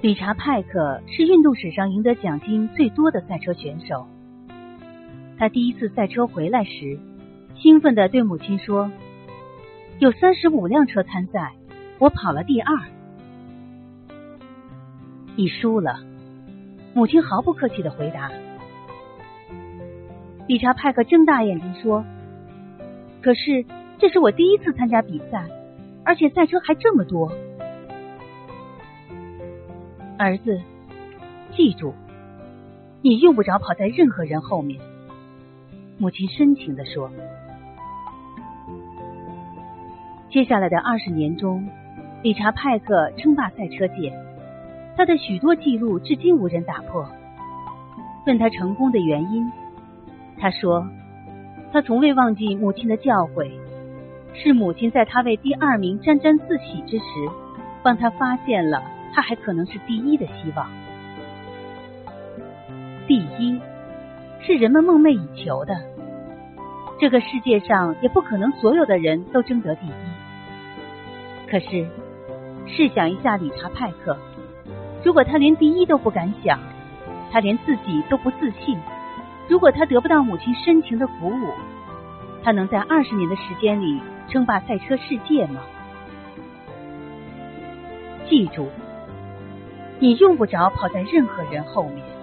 理查·派克是运动史上赢得奖金最多的赛车选手。他第一次赛车回来时，兴奋的对母亲说：“有三十五辆车参赛，我跑了第二。”你输了，母亲毫不客气的回答。理查·派克睁大眼睛说：“可是这是我第一次参加比赛，而且赛车还这么多。”儿子，记住，你用不着跑在任何人后面。”母亲深情的说。接下来的二十年中，理查·派克称霸赛车界，他的许多记录至今无人打破。问他成功的原因，他说：“他从未忘记母亲的教诲，是母亲在他为第二名沾沾自喜之时，帮他发现了。”他还可能是第一的希望。第一是人们梦寐以求的，这个世界上也不可能所有的人都争得第一。可是试想一下，理查·派克，如果他连第一都不敢想，他连自己都不自信，如果他得不到母亲深情的鼓舞，他能在二十年的时间里称霸赛车世界吗？记住。你用不着跑在任何人后面。